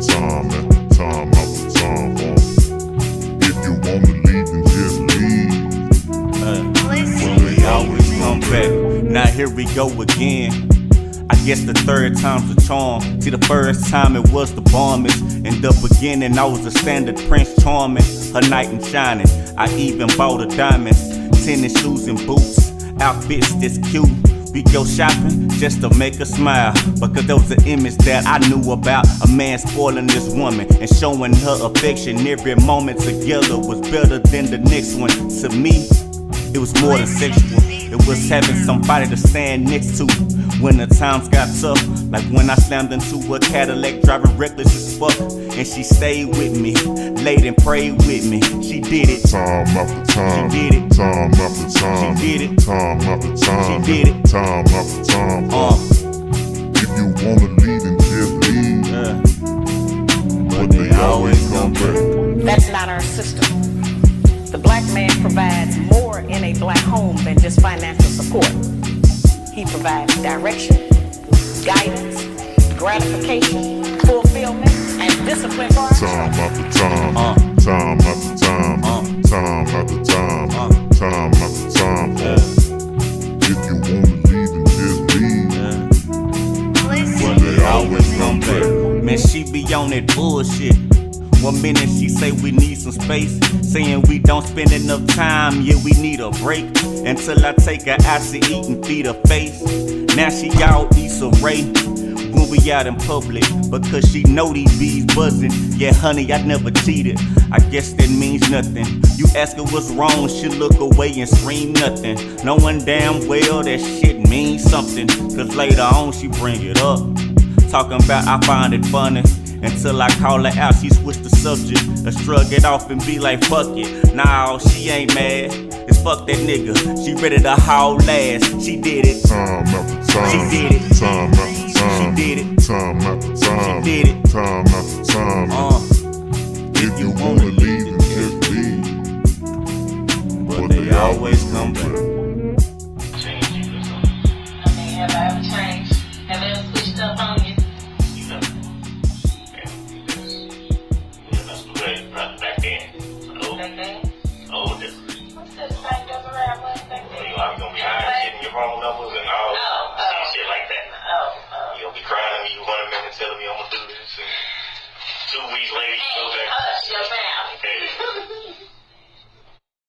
time and time after time. If you wanna leave, then just leave. Uh, well, we always come back. Now here we go again. I guess the third time's a charm. See, the first time it was the bombings. In the beginning, I was a standard Prince Charming. Her knight in shining. I even bought her diamonds, tennis shoes and boots, outfits that's cute. We go shopping just to make her smile. Because there was an image that I knew about. A man spoiling this woman and showing her affection. Every moment together was better than the next one. To me, it was more than sexual. It was having somebody to stand next to when the times got tough. Like when I slammed into a Cadillac driving reckless as fuck. And she stayed with me, laid and prayed with me. She did it. Time after time. She did it. Time after time. She did it. Time after time. She did it. Time after time. Uh, If you wanna leave, then just leave. yeah. But they always come back. That's not our system. The black man provides more in a black home than just financial support. He provides direction, guidance, gratification, fulfillment, and discipline for our Time after time. Uh. Time after time. Uh. Time after time. Uh. Time after time. Yeah. If you wanna leave, then just leave. Yeah. But they always come back. Man, she be on that bullshit. One minute she say we need some space, saying we don't spend enough time, yeah we need a break. Until I take her out to eat and feed her face. Now she out Issa Rae when we out in public because she know these bees buzzing. Yeah, honey, I never cheated. I guess that means nothing. You ask her what's wrong, she look away and scream nothing. Knowing damn well that shit means something. Cause later on she bring it up. Talking about I find it funny. Until I call her out, she switch the subject. I shrug it off and be like, fuck it. Nah, she ain't mad. It's fuck that nigga. She ready to haul ass. She did it. Time after time. She did it. Time after time. She did it. Time after time. She did it. Time after time. Uh, if you wanna leave, then just leave. but they always come back. In your phone numbers and all Oh, oh. shit like that. Oh, oh. You'll be crying at me one minute telling me I'm gonna do this, and two weeks later you go back. hush your mouth. Hey,